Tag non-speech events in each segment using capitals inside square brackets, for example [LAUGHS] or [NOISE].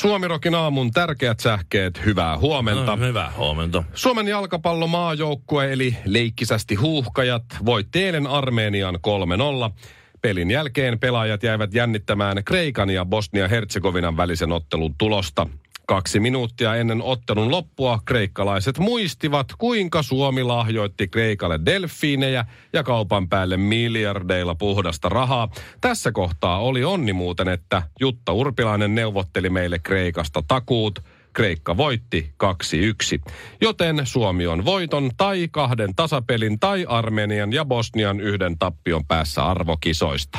Suomirokin aamun tärkeät sähkeet, hyvää huomenta. No, hyvää huomenta. Suomen jalkapallomaajoukkue eli leikkisästi huuhkajat voitti eilen Armenian 3-0. Pelin jälkeen pelaajat jäivät jännittämään Kreikan ja Bosnia-Herzegovinan välisen ottelun tulosta. Kaksi minuuttia ennen ottelun loppua kreikkalaiset muistivat, kuinka Suomi lahjoitti Kreikalle delfiinejä ja kaupan päälle miljardeilla puhdasta rahaa. Tässä kohtaa oli onni muuten, että Jutta Urpilainen neuvotteli meille Kreikasta takuut. Kreikka voitti 2-1. Joten Suomi on voiton tai kahden tasapelin tai Armenian ja Bosnian yhden tappion päässä arvokisoista.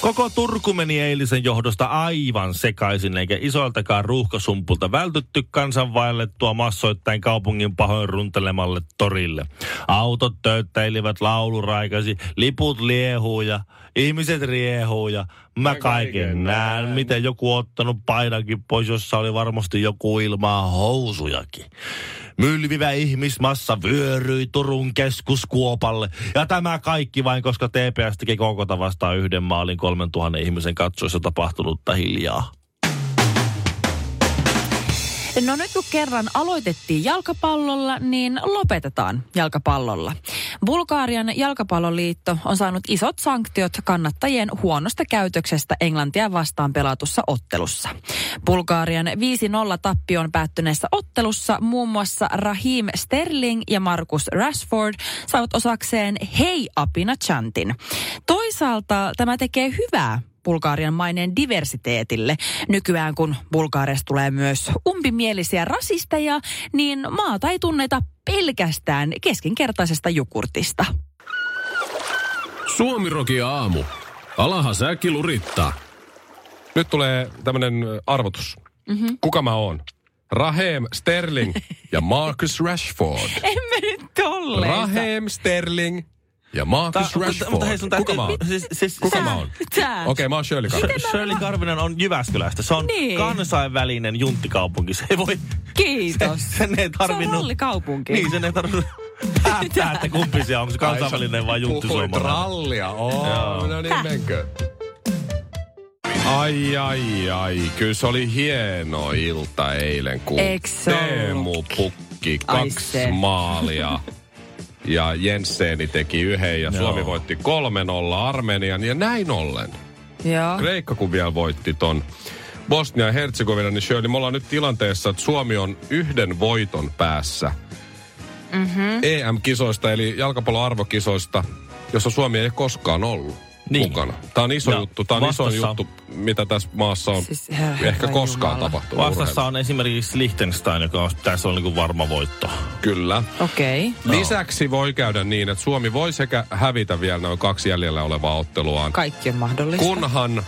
Koko Turku meni eilisen johdosta aivan sekaisin, eikä isoiltakaan ruuhkasumpulta vältytty kansan vaellettua massoittain kaupungin pahoin runtelemalle torille. Autot töyttäilivät lauluraikasi, liput liehuu ja ihmiset riehuu ja mä kaiken näen, miten joku ottanut painankin pois, jossa oli varmasti joku ilmaa housujakin. Mylvivä ihmismassa vyöryi Turun keskuskuopalle. Ja tämä kaikki vain, koska TPS teki kokota vastaan yhden maalin 3000 ihmisen katsoessa tapahtunutta hiljaa. No nyt kun kerran aloitettiin jalkapallolla, niin lopetetaan jalkapallolla. Bulgaarian jalkapalloliitto on saanut isot sanktiot kannattajien huonosta käytöksestä Englantia vastaan pelatussa ottelussa. Bulgaarian 5-0 tappion päättyneessä ottelussa muun muassa Rahim Sterling ja Marcus Rashford saivat osakseen hei apina chantin. Toisaalta tämä tekee hyvää Bulgarian maineen diversiteetille. Nykyään kun Bulgaariasta tulee myös umpimielisiä rasisteja, niin maata ei tunneta pelkästään keskinkertaisesta jukurtista. Suomiroki aamu. Alaha säkki lurittaa. Nyt tulee tämmönen arvotus. Mm-hmm. Kuka mä oon? Raheem Sterling ja Marcus [LAUGHS] Rashford. Emme nyt tolleen. Raheem Sterling ja Marcus Ta- Rashford. mutta hei, sun Kuka mä oon? siis- siis- Kuka sä- mä oon? Okei, okay, mä oon Shirley Karvinen. Shirley Karvinen on Jyväskylästä. Se on Niin. kansainvälinen junttikaupunki. Se ei voi... Kiitos. Sen, sen ei Se on tarvinnut... rallikaupunki. Niin, sen ei tarvinnut päättää, että kumpi se on. Onko se kansainvälinen vai Puhuit junttisuomalainen. rallia. Oo, Joo. no niin menkö. Ai, ai, ai. Kyllä se oli hieno ilta eilen, kun se Teemu pukki kaksi se. maalia. [LAUGHS] Ja Jensseni teki yhden ja Joo. Suomi voitti 3-0 Armenian. Ja näin ollen, Joo. Kreikka kun vielä voitti ton Bosnia ja Herzegovina, niin Shirley, me ollaan nyt tilanteessa, että Suomi on yhden voiton päässä mm-hmm. EM-kisoista, eli jalkapallon arvokisoista, jossa Suomi ei koskaan ollut Niin. mukana. Tämä on iso Ja juttu, tämä on iso juttu, mitä tässä maassa on Siis, herra ehkä koskaan Jumala. tapahtunut. Vastassa on esimerkiksi Liechtenstein, joka on, tässä on niin varma voitto. Kyllä. Okei. Okay. Lisäksi voi käydä niin, että Suomi voi sekä hävitä vielä noin kaksi jäljellä olevaa otteluaan, Kaikki on mahdollista. kunhan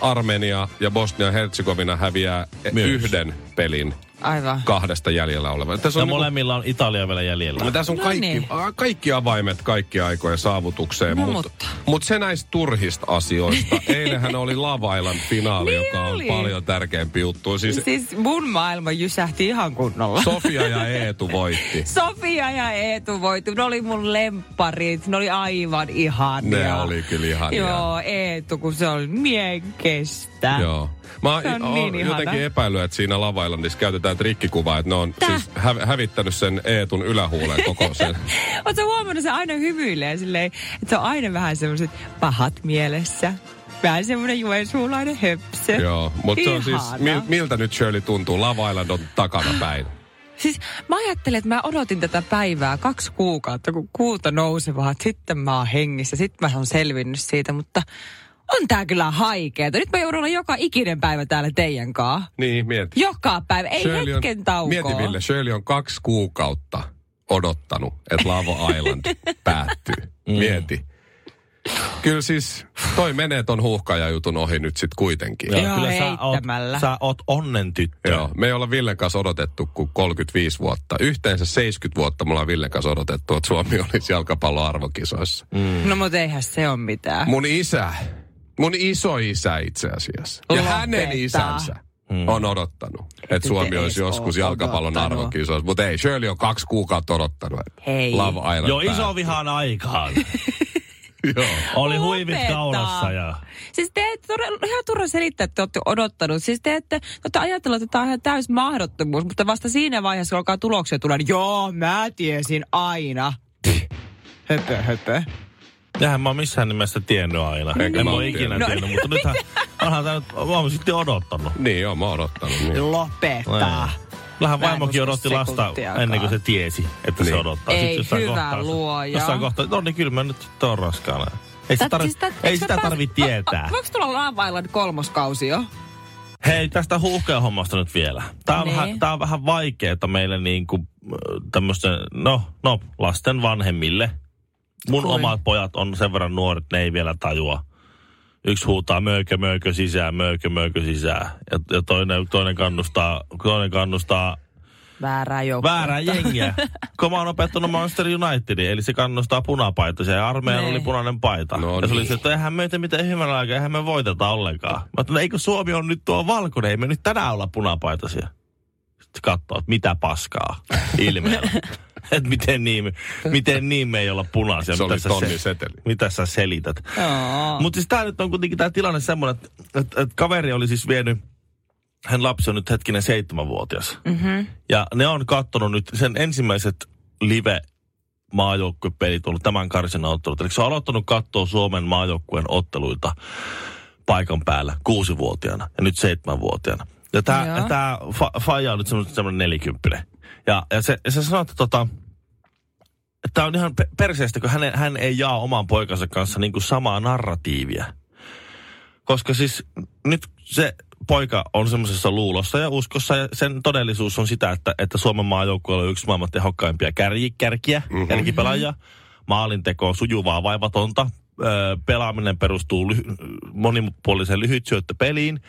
Armenia ja Bosnia-Herzegovina häviää Myös. yhden pelin Aivan. kahdesta jäljellä olevaa. Tässä Ja on, niinku, molemmilla on Italia vielä jäljellä. no, tässä on No kaikki, niin. a- kaikki avaimet kaikki aikojen saavutukseen, No, mutta mutta. mut se näistä turhista asioista. [LAUGHS] Eilenhän oli Lavailan finaali, Niin joka on oli. paljon tärkeämpi juttu. Siis Siis mun maailma jysähti ihan kunnolla. Sofia ja [LAUGHS] Eetu voitti. Sofia ja Eetu voitti. Ne oli mun lempparit. Ne oli aivan ihania. Ne oli kyllä ihania. Joo, Eetu, kun se oli mien kestä. Joo. Mä oon on niin ihana. jotenkin epäillyt, että siinä Lavailandissa käytetään trikkikuvaa, että ne on siis hä- hävittänyt sen Eetun ylähuuleen koko [LAUGHS] sen. Oletko huomannut, se aina hymyilee silleen, että se on aina vähän semmoiset pahat mielessä. Vähän semmoinen juensuulainen höpsö. Joo, mutta se on siis, mil, miltä nyt Shirley tuntuu? Lavailand on takana päin. Siis mä ajattelin, että mä odotin tätä päivää kaksi kuukautta, kun kuuta nousevaa. Sitten mä oon hengissä, sitten mä oon selvinnyt siitä, mutta on tää kyllä haikeeta. Nyt mä joudun olla joka ikinen päivä täällä teidän kanssa. Niin, mieti. Joka päivä, ei Shirley hetken on, taukoa. Mieti Ville, Shirley on kaksi kuukautta odottanut, että Lavo Island [LAUGHS] päättyy. Mm. Mieti. Kyllä siis toi menee ton huuhkajajutun ohi nyt sit kuitenkin. Joo, Joo, kyllä sä oot, sä oot onnen tyttö. Joo, me ei olla Villen kanssa odotettu kuin 35 vuotta. Yhteensä 70 vuotta me ollaan Villen kanssa odotettu, että Suomi olisi jalkapallon arvokisoissa. Mm. No mutta eihän se ole mitään. Mun isä, mun iso isä itse asiassa, ja Lopeta. hänen isänsä Mm. on odottanut, että Suomi olisi joskus jalkapallon arvokisoissa. Mutta ei, Shirley on kaksi kuukautta odottanut. Hei. Love Island Joo, iso vihaan aikaan. [LAUGHS] Joo. Oli huivit Lopeta. kaulassa ja... Siis te ette todella, ihan turha selittää, että te olette odottanut. Siis te ette, te olette ajatellut, että tämä on ihan täys mahdottomuus, mutta vasta siinä vaiheessa, kun alkaa tuloksia tulla, niin joo, mä tiesin aina. Höpö, höpö. Eihän mä oon missään nimessä tiennyt aina. Enkä en mä mä oo ole ikinä tiennyt. No, tiennyt, mutta nythän [LAUGHS] onhan tää nyt, mä oon sitten odottanut. Niin joo, mä oon odottanut. Niin. Mä en vaimokin odotti lasta ennen kuin se tiesi, että se Niin. odottaa. Ei, Sitten jossain hyvä kohtaa se- luoja. Jossain kohtaa, no niin kyllä mä nyt oon raskaana. Ei, se Tät- tarvi, siis tät- ei sitä tarvi tietää. Voiko tulla Love Island kolmoskausi jo? Hei, tästä huuhkeahommasta nyt vielä. Tää on, Niin. vähän, tää on vähän vaikeeta meille niinku tämmöisten, no, no, lasten vanhemmille. Mun Kuin? omat pojat on sen verran nuoret, ne ei vielä tajua. Yksi huutaa möykö, möykö sisään, möykö, möykö sisään. Ja, ja toinen, toinen, kannustaa, toinen kannustaa Väärää joukkoa. väärää jengiä. [LAUGHS] Kun mä oon opettanut Manchester Unitedin, eli se kannustaa punapaitoisia. Ja armeijan Nee. oli punainen paita. No ja se oli niin. se, että eihän meitä mitään hyvällä aikaa, eihän me voiteta ollenkaan. Mä ajattelin, eikö Suomi on nyt tuo valkoinen, ei me nyt tänään olla punapaitoisia. Sitten katsoo, että mitä paskaa [LAUGHS] ilmeellä. [LAUGHS] että miten niin, me- miten niin me ei olla punaisia. Se mitä oli sä tonni seteli. Mitä sä selität? Mutta siis tää nyt on kuitenkin tää tilanne semmoinen, että, että, että kaveri oli siis vienyt, hän lapsi on nyt hetkinen seitsemänvuotias. Mm-hmm. Ja ne on kattonut nyt sen ensimmäiset live maajoukkuepelit ollut tämän karsinnan ottelut. Eli se on aloittanut katsoa Suomen maajoukkueen otteluita paikan päällä kuusivuotiaana ja nyt seitsemänvuotiaana. Ja tämä Joo. tää fa, faija on nyt semmoinen nelikymppinen. Ja, ja se, se sanoo, että tota, tämä on ihan pe- perseestä, kun hän, hän ei jaa oman poikansa kanssa niin kuin samaa narratiivia. Koska siis nyt se poika on semmoisessa luulossa ja uskossa ja sen todellisuus on sitä, että, että Suomen maajoukkueella on yksi maailman tehokkaimpia kärji, kärkiä, mm-hmm. kärkipelaajia. Maalinteko on sujuvaa, vaivatonta. Öö, pelaaminen perustuu ly- monipuoliseen lyhytsyöttöpeliin.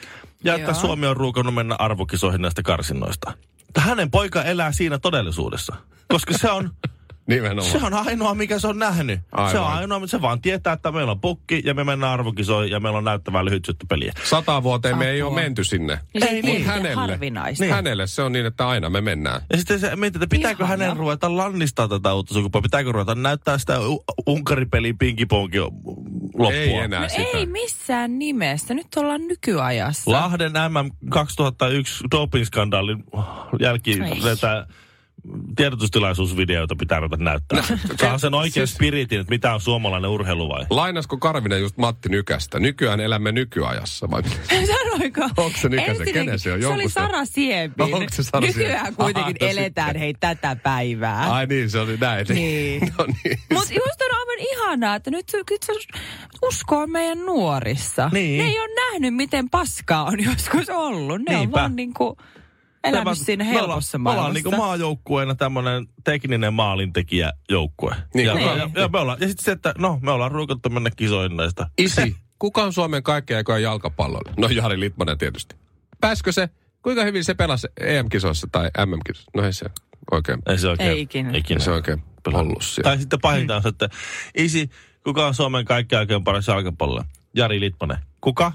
Ja että Joo. Suomi on ruukannut mennä arvokisoihin näistä karsinnoista. Mutta hänen poika elää siinä todellisuudessa. Koska se on, [LAUGHS] Nimenomaan. se on ainoa, mikä se on nähnyt. Aivan. Se on ainoa, se vaan tietää, että meillä on pukki ja me mennään arvokisoihin ja meillä on näyttävää lyhytsyöttöpeliä. Sata vuoteen me ei ole Apua. menty sinne. Ei Mut niin. hänelle, niin. hänelle se on niin, että aina me mennään. Ja sitten se mietit, että pitääkö Ihana. hänen ruveta lannistaa tätä uutta sukupolvea? Pitääkö ruveta näyttää sitä U- Unkaripelin pinkiponki loppua? Ei enää No sitä. ei missään nimessä. Nyt ollaan nykyajassa. Lahden MM 2001 dopingskandaalin jälki Ei. Tiedotustilaisuusvideoita pitää ruveta näyttää. [LAUGHS] Saa sen oikein siis- spiritin, että mitä on suomalainen urheilu vai? Lainasko Karvinen just Matti Nykästä? Nykyään elämme nykyajassa. Vai? [LAUGHS] Sanoinko? Onko se Nykäsen? Ensinnäkin, Kenen se on? Se oli Sara Siepin. Onko se Sara Siepin? Nykyään kuitenkin Aha, no eletään sitten. hei tätä päivää. Ai niin, se oli näin. Niin. [LAUGHS] no niin. Mutta just on aivan ihanaa, että nyt, nyt se uskoo meidän nuorissa. Niin. Ne ei ole nähnyt, miten paskaa on joskus ollut. Ne Niinpä. on vaan niinku elänyt Tämä- siinä me ollaan- helpossa Me ollaan maailmassa. niinku maajoukkueena tämmöinen tekninen maalintekijä joukkue. Niin, ja, kuka- ja, ja, me ollaan, ja sitten se, että no, me ollaan ruukattu mennä kisoihin näistä. Isi, kuka on Suomen kaikkien aikojen jalkapallolla? No Jari Litmanen tietysti. Pääskö se, kuinka hyvin se pelasi EM-kisoissa tai MM-kisoissa? No ei se oikein, Ei se oikein. Ei ikinä. ei se oikein ollut siellä. Tai sitten pahinta on se, että isi, kuka on Suomen kaikki aikojen paras jalkapallo? Jari Litmanen. Kuka?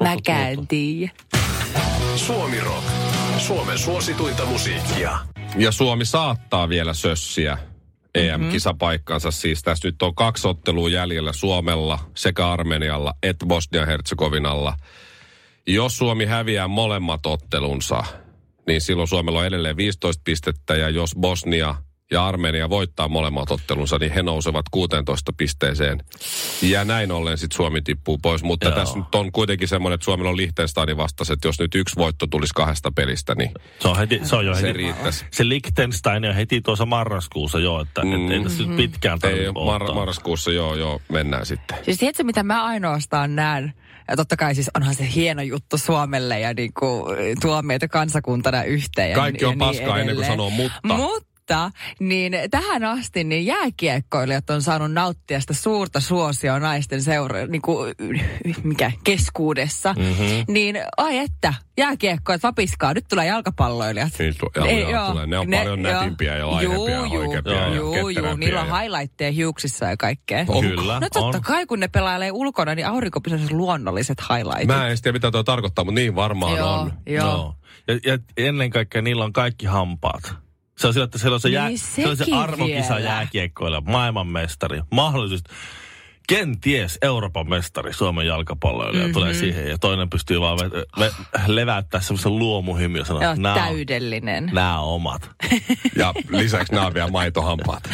Mäkään tiedä. Suomi Rock. Suomen suosituinta musiikkia. Ja Suomi saattaa vielä sössiä EM-kisapaikkansa. Siis tässä nyt on kaksi ottelua jäljellä Suomella sekä Armenialla että Bosnia-Herzegovinalla. Jos Suomi häviää molemmat ottelunsa, niin silloin Suomella on edelleen 15 pistettä. Ja jos Bosnia ja Armenia voittaa molemmat ottelunsa, niin he nousevat 16 pisteeseen. Ja näin ollen sitten Suomi tippuu pois. Mutta Joo. tässä nyt on kuitenkin semmoinen, että Suomella on Liechtensteinin vastaiset. Jos nyt yksi voitto tulisi kahdesta pelistä, niin Se on, heti, se on jo se heti. riittäisi. Se Liechtenstein on heti tuossa marraskuussa jo, että mm. et, ei tässä nyt pitkään Ei, tarvitse mar- marraskuussa joo, joo, mennään sitten. Siis tiedätkö, mitä mä ainoastaan näen? Ja totta kai siis onhan se hieno juttu Suomelle ja niinku, tuo meitä kansakuntana yhteen. Ja Kaikki ja on paskaa ennen kuin sanoo mutta. Mutta Mutta niin tähän asti niin jääkiekkoilijat on saanut nauttia sitä suurta suosioa naisten seura, niin kuin, mikä, keskuudessa. Mm-hmm. Niin ai että, jääkiekkoit vapiskaa, nyt tulee jalkapalloilijat. Niin, tu- joo, Ei, joo, joo. tulee. Ne on Ne- paljon joo. nätimpiä ja laihempia ja Juu, juu. ja Juu, juu, niillä on ja- highlightteja hiuksissa ja kaikkea. Onko? Kyllä, No totta on. kai, kun ne pelailee ulkona, niin aurinko pitäisi luonnolliset highlightit. Mä en tiedä, mitä tuo tarkoittaa, mutta niin varmaan joo, on. joo. Joo. Ja, ja ennen kaikkea niillä on kaikki hampaat. Se on sillä, että siellä on se, jää, Niin se, on se arvokisa vielä. jääkiekkoilla, maailmanmestari, mahdollisuus. Kenties Euroopan mestari Suomen jalkapalloilija mm-hmm. tulee siihen ja toinen pystyy vaan ve, ve, leväyttää semmoisen luomuhymyn ja sanoa, Joo, täydellinen. nämä on omat. Ja lisäksi nämä on vielä maitohampaat. [LAUGHS]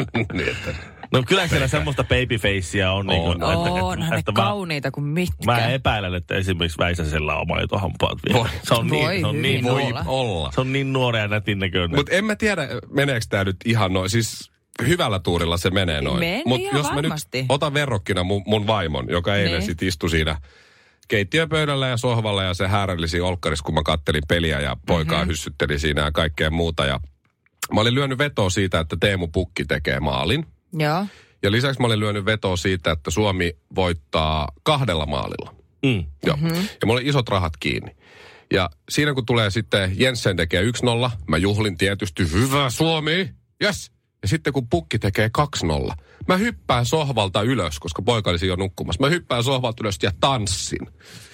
[LAUGHS] niin, että, No kyllä siellä semmoista babyfacea on. Niin kuin, Onhan ne mä, kauniita kuin mitkä. mä epäilen, että esimerkiksi Väisäsellä on maitohampaat vielä. Voi- se on, voi niin, se on niin, voi olla. olla. se on niin nuori ja nätin näköinen. Mutta en mä tiedä, meneekö tämä nyt ihan noin. Siis hyvällä tuurilla se menee noin. Menee Mut ihan jos mä varmasti. nyt otan verrokkina mun, mun vaimon, joka eilen Niin. sit istui siinä keittiöpöydällä ja sohvalla ja se häärellisi olkkarissa, kun mä kattelin peliä ja poikaa mm-hmm. hyssytteli siinä ja kaikkea muuta. Ja mä olin lyönyt vetoa siitä, että Teemu Pukki tekee maalin. Joo. Ja lisäksi mä olin lyönyt vetoa siitä, että Suomi voittaa kahdella maalilla. Mm. Joo. Mm-hmm. Ja mulla oli isot rahat kiinni. Ja siinä kun tulee sitten Jensen tekee 1-0, mä juhlin tietysti, hyvä Suomi, yes. Ja sitten kun pukki tekee 2-0, mä hyppään sohvalta ylös, koska poika olisi jo nukkumassa. Mä hyppään sohvalta ylös ja tanssin,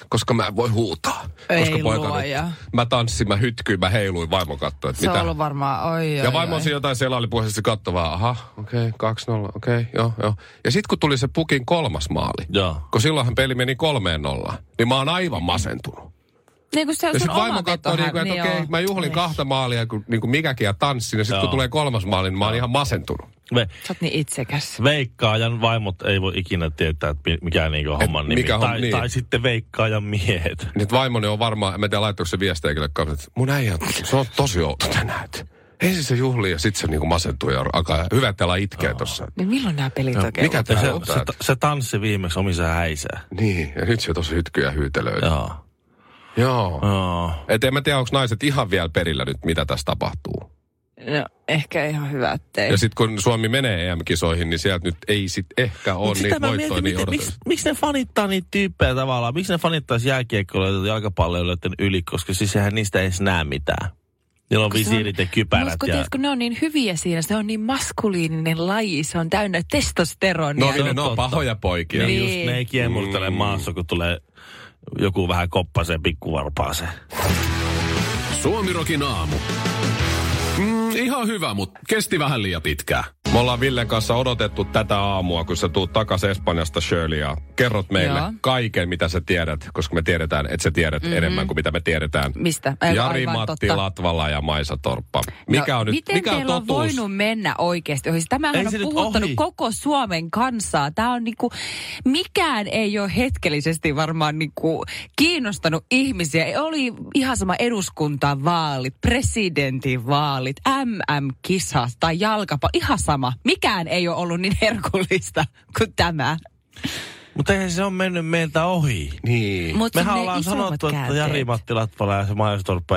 koska mä en voi huutaa. Ei koska poika luoja. Mä tanssin, mä hytkyin, mä heiluin, vaimo katsoi, että Se on mitä. ollut varmaan, oi, oi, Ja vaimo oi. jotain siellä oli puheessa, vaan, aha, okei, okay, 2-0, okei, okay, joo, joo. Ja sitten kun tuli se pukin kolmas maali, Joo. kun silloinhan peli meni kolmeen nollaan, niin mä oon aivan masentunut. Niin kuin se on Ja sun sitten vaimo oma katsoo, vetohan, niinku, että niin okei, okay, mä juhlin Niin. kahta maalia, kun, niin kuin mikäkin ja tanssin. Ja sitten kun tulee kolmas maali, niin mä oon ihan masentunut. Ve, Sä oot niin itsekäs. veikkaajan vaimot ei voi ikinä tietää, että mi- mikä niinku homman nimi. mikä tai, niin. tai sitten veikkaajan miehet. Nyt vaimoni on varmaan, en mä tiedä laittoiko se viestiä kyllä kanssa, että mun äijä, se on tosi outo tänään. että Ensin se juhlii ja sitten se niinku masentuu ja alkaa, hyvä, että älä itkee tossa. Niin milloin nämä pelit oikein mikä tää se, on se, se tanssi viimeksi omissa häisää. Niin, ja nyt se tosi hytkyy ja hyytelöi. Joo. Joo. Joo. Et en mä tiedä, onko naiset ihan vielä perillä nyt, mitä tässä tapahtuu. No, ehkä ihan hyvä, ettei. Ja sitten kun Suomi menee EM-kisoihin, niin sieltä nyt ei sit ehkä ole Mut niitä voittoja mietin, niin miten- miksi, miksi ne fanittaa niitä tyyppejä tavallaan? Miksi ne fanittaisi jääkiekkoilijoita jalkapalloilijoiden yli, koska siis eihän niistä ei edes näe mitään. Niillä on visiirit ja kypärät. Musta, kun, Ja... kun ne on niin hyviä siinä, se on niin maskuliininen laji, se on täynnä testosteronia. No, niin, ne on pahoja poikia. Niin. Niin. Just, ne ei kiemurtele Mm. maassa, kun tulee joku vähän koppaseen pikkuvarpaaseen. Suomirokin aamu. Ihan hyvä, mutta kesti vähän liian pitkään. Me ollaan Villen kanssa odotettu tätä aamua, kun sä tuut takas Espanjasta, Shirley, ja kerrot meille Joo. kaiken, mitä sä tiedät, koska me tiedetään, että sä tiedät mm-hmm. enemmän kuin mitä me tiedetään. Mistä? Ei, Jari aivan Matti totta. Latvala ja Maisa Torppa. Mikä no, on nyt, miten mikä on teillä on totuus? voinut mennä oikeasti ohi? Tämähän Ei on puhuttanut ohi. koko Suomen kansaa. Tämä on niinku, mikään ei ole hetkellisesti varmaan niinku kiinnostanut ihmisiä. Oli ihan sama eduskuntavaalit, presidentinvaalit, MM-kisat tai jalkapallo. Ihan sama. Mikään ei ole ollut niin herkullista kuin tämä. Mutta eihän se on mennyt meiltä ohi. Niin. Mutta Mehän ollaan sanottu, että Jari Matti Latvala ja se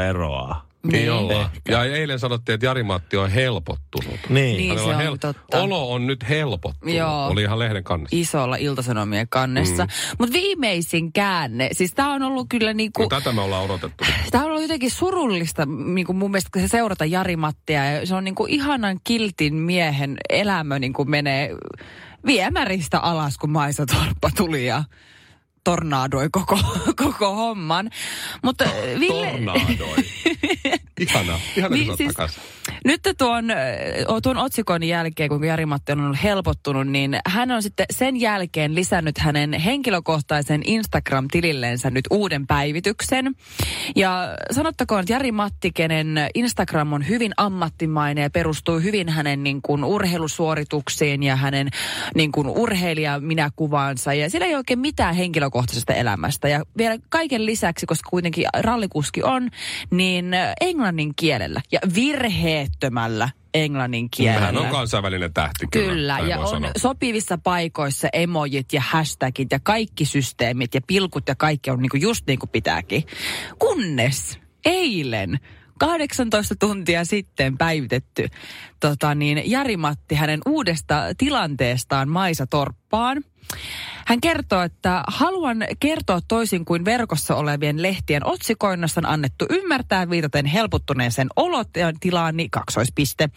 eroaa. Niin Niin. ollaan. Ja eilen sanottiin, että Jari Matti on helpottunut. Niin. Niin. Se on totta. Olo on nyt helpottunut. Joo. Oli ihan lehden kannessa. Isolla iltasanomien kannessa. Mm. Mutta viimeisin käänne, siis tämä on ollut kyllä niinku... No, tätä me ollaan odotettu. Tämä on ollut jotenkin surullista niin kuin mun mielestä se seurata Jari Mattia. Ja se on niin kuin ihanan kiltin miehen elämä niin kuin menee viemäristä alas, kun Maisa Torppa tuli ja tornaadoi koko, [LAUGHS] koko homman. Mutta Ville... Tornaadoi. [LAUGHS] Ihana. Ihana, Niin, siis-. Nyt tuon, tuon otsikon jälkeen, kun Jari-Matti on ollut helpottunut, niin hän on sitten sen jälkeen lisännyt hänen henkilökohtaisen Instagram-tililleensä nyt uuden päivityksen. Ja sanottakoon, että Jari-Matti, kenen Instagram on hyvin ammattimainen ja perustuu hyvin hänen niin kuin, urheilusuorituksiin ja hänen niin kuin, urheilija-minäkuvaansa. Ja siellä ei oikein mitään henkilökohtaisesta elämästä. Ja vielä kaiken lisäksi, koska kuitenkin rallikuski on, niin ö, englannin kielellä ja virheettömällä englannin kielellä. Hän on kansainvälinen tähti. Kyllä, Kyllä, ja on sanoa. sopivissa paikoissa emojit ja hashtagit ja kaikki systeemit ja pilkut ja kaikki on niinku just niin kuin pitääkin. Kunnes eilen 18 tuntia sitten päivitetty tota niin, Jari-Matti hänen uudesta tilanteestaan Maisa Torppaan. Hän kertoo, että haluan kertoa toisin kuin verkossa olevien lehtien otsikoinnassa on annettu ymmärtää viitaten helpottuneeseen olotilaani kaksoispiste.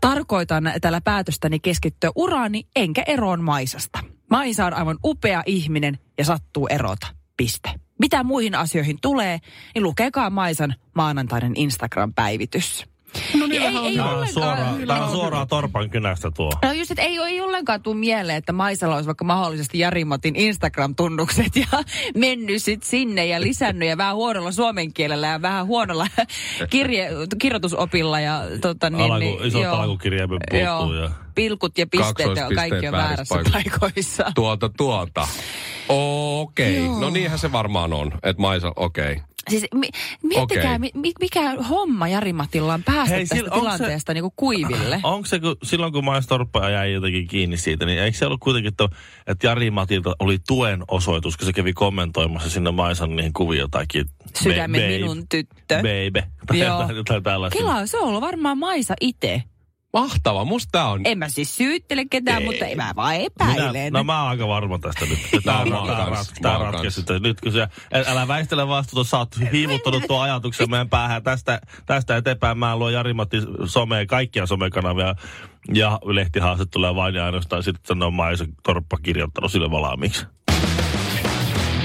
Tarkoitan tällä päätöstäni keskittyä uraani enkä eroon Maisasta. Maisa on aivan upea ihminen ja sattuu erota. Piste. Mitä muihin asioihin tulee, niin lukekaa Maisan maanantainen Instagram-päivitys. No niin, Ei- ei ollenkaan. Suoraan, tää on suoraan torpan kynästä tuo. No just, että ei, ei ollenkaan tule mieleen, että Maisalla olisi vaikka mahdollisesti Jari-Matin Instagram-tunnukset ja [LAUGHS] mennyt sit sinne ja lisännyt ja vähän huonolla suomen kielellä ja vähän huonolla [LAUGHS] kirje, kirjoitusopilla ja tota niin, Alaku, niin isot alkukirjaimet puuttuu ja... Pilkut ja pisteet ja kaikki on väärässä väärissä paikoissa. Tuota, tuota. Okei. Joo. Okay. No niinhän se varmaan on. Että Maisa, okei. Okay. Siis mi, miettikää, Okei. mi, mikä homma Jari-Matilla on päästä Hei, tästä sillä- onko se- tilanteesta niinku kuiville. [CLEARS THROAT] Onko se, kun, silloin kun Maistorppa jäi jotenkin kiinni siitä, niin eikö se ollut kuitenkin, että, että Jari Matilta oli tuen osoitus, kun se kävi kommentoimassa sinne Maisan niihin kuviin jotakin. Sydämen babe, minun tyttö. Baby. [LAUGHS] Tai Joo. jotain, jotain tällaista. Kela, se on ollut varmaan Maisa itse. Mahtava. Musta tää on... En mä siis syyttele ketään, Ei. mutta mä vaan epäilen. Minä, no mä oon aika varma tästä nyt. Oon on tää, tää ratkesi. Nyt kun se, älä väistele vastuuta, sä oot hiivuttanut tuon ajatuksen meidän päähän. Tästä, tästä eteenpäin mä luon Jari-Matti somea, kaikkia somekanavia ja lehtihaaste tulee vain ja ainoastaan sitten sanoo Maisa Torppa kirjoittanut sille valmiiksi.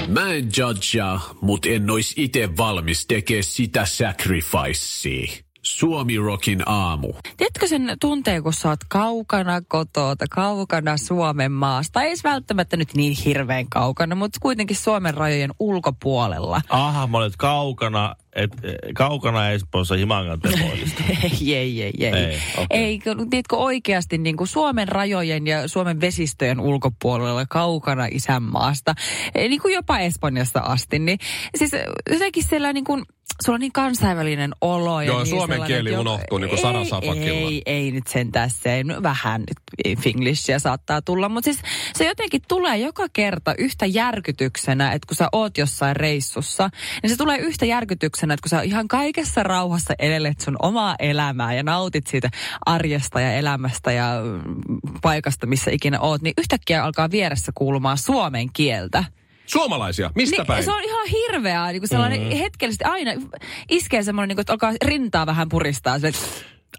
Mä en judgea, mut en ois ite valmis tekee sitä sacrificea. Suomi Rockin aamu. Tiedätkö sen tunteen, kun sä oot kaukana kotota, kaukana Suomen maasta? Ei välttämättä nyt niin hirveän kaukana, mutta kuitenkin Suomen rajojen ulkopuolella. Aha, mä olet kaukana, et, e, kaukana Espoossa Himangan tepoilista. [LAUGHS] ei, ei, ei, ei. Ei, okei. ei tiedätkö oikeasti niin kuin Suomen rajojen ja Suomen vesistöjen ulkopuolella kaukana isänmaasta, Eh, niin kuin jopa Espanjasta asti. Niin, siis jotenkin siellä niin kuin, sulla on niin kansainvälinen olo. Ja Joo, niin suomen kieli jo- unohtuu niin kuin Ei, Safakilla. Ei, ei nyt sen tässä, ei, no vähän nyt finglishia saattaa tulla, mutta siis se jotenkin tulee joka kerta yhtä järkytyksenä, että kun sä oot jossain reissussa, niin se tulee yhtä järkytyksenä, että kun sä ihan kaikessa rauhassa elelet sun omaa elämää ja nautit siitä arjesta ja elämästä ja mm, paikasta, missä ikinä oot, niin yhtäkkiä alkaa vieressä kuulumaan suomen kieltä. Suomalaisia. Mistä Niin, päin? se on ihan hirveää, niin kuin sellainen mm. hetkellisesti aina iskee semmoinen, niin kuin, että alkaa rintaa vähän puristaa. Se,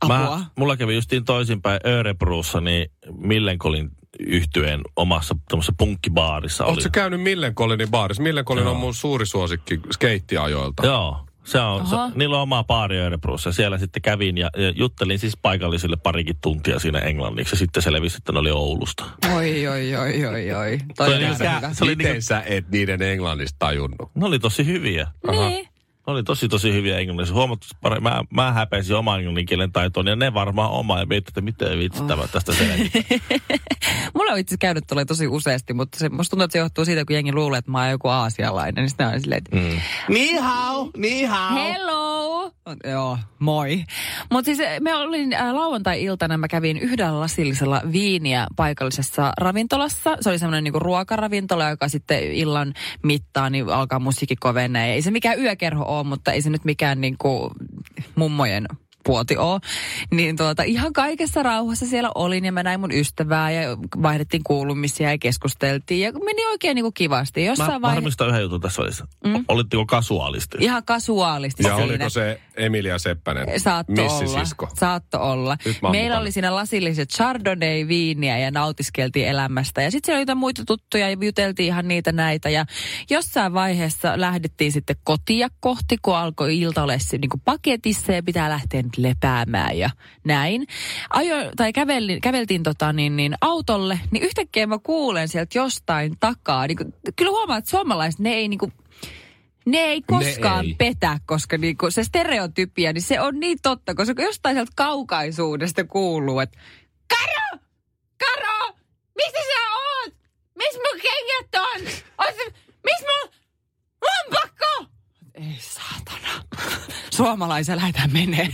apua. Mä, mulla kävi justiin toisinpäin Örebruussa, niin Millenkolin yhtyeen omassa tämmöisessä punkkibaarissa oli. Oletko käynyt Millencolinin baarissa? Millencolin on mun suuri suosikki skeittiajoilta. Joo. Se on, se, Aha. niillä on oma baari Örebrussa. Siellä sitten kävin ja, ja juttelin siis paikallisille parikin tuntia siinä englanniksi. Ja sitten selvisi, että ne oli Oulusta. Oi, oi, oi, oi, oi. Se Toi oli on niinku se oli Miten niinku- sä et niiden englannista tajunnut? Ne oli tosi hyviä. Niin. Ne oli tosi tosi hyviä englannissa. Huomattavasti paremmin. Mä, mä häpesin oman englannin kielen taitoon ja ne varmaan oma. Ja mietin, että miten vitsi tämä tästä selvittää. [LAUGHS] Mulla on itse käynyt tulee tosi useasti, mutta se, musta tuntuu, että se johtuu siitä, kun jengi luulee, että mä oon joku aasialainen. Niin sitten on silleen, että Mm. Ni hao, ni hao. hello! Joo, moi. Mutta siis eh, me olin äh, lauantai-iltana, mä kävin yhdellä lasillisella viiniä paikallisessa ravintolassa. Se oli semmoinen niinku ruokaravintola, joka sitten illan mittaan niin alkaa musiikki kovenee. Ei se mikään yökerho ole, mutta ei se nyt mikään niinku mummojen puoti oo. Niin tuota, ihan kaikessa rauhassa siellä olin ja mä näin mun ystävää ja vaihdettiin kuulumisia ja keskusteltiin ja meni oikein niinku kivasti. Mä Jossain vaiheessa varmistan yhden jutun tässä välissä. Mm. Olitteko kasuaalisti? ihan kasuaalisti Ja siinä. oliko se Emilia Seppänen? Saatto olla. Missisisko? Saatto olla. Mä oon Meillä mukana. oli siinä lasilliset Chardonnay-viiniä ja nautiskeltiin elämästä. Ja sitten siellä oli jotain muita tuttuja ja juteltiin ihan niitä näitä. Ja jossain vaiheessa lähdettiin sitten kotia kohti, kun alkoi ilta olla niin kuin paketissa ja pitää lähteä lepäämään ja näin. Ajo, tai kävelin, käveltiin tota niin, niin autolle, niin yhtäkkiä mä kuulen sieltä jostain takaa. Niin kuin, kyllä huomaa, että suomalaiset, ne ei niin kuin, ne ei koskaan ei. petä, koska niinku se stereotypia, niin se on niin totta, koska jostain sieltä kaukaisuudesta kuuluu, että Karo! Karo! Mistä sä oot? Missä mun kengät on? se, missä mun lompakko? Ei saatana. [LAUGHS] Suomalaisia lähdetään menee.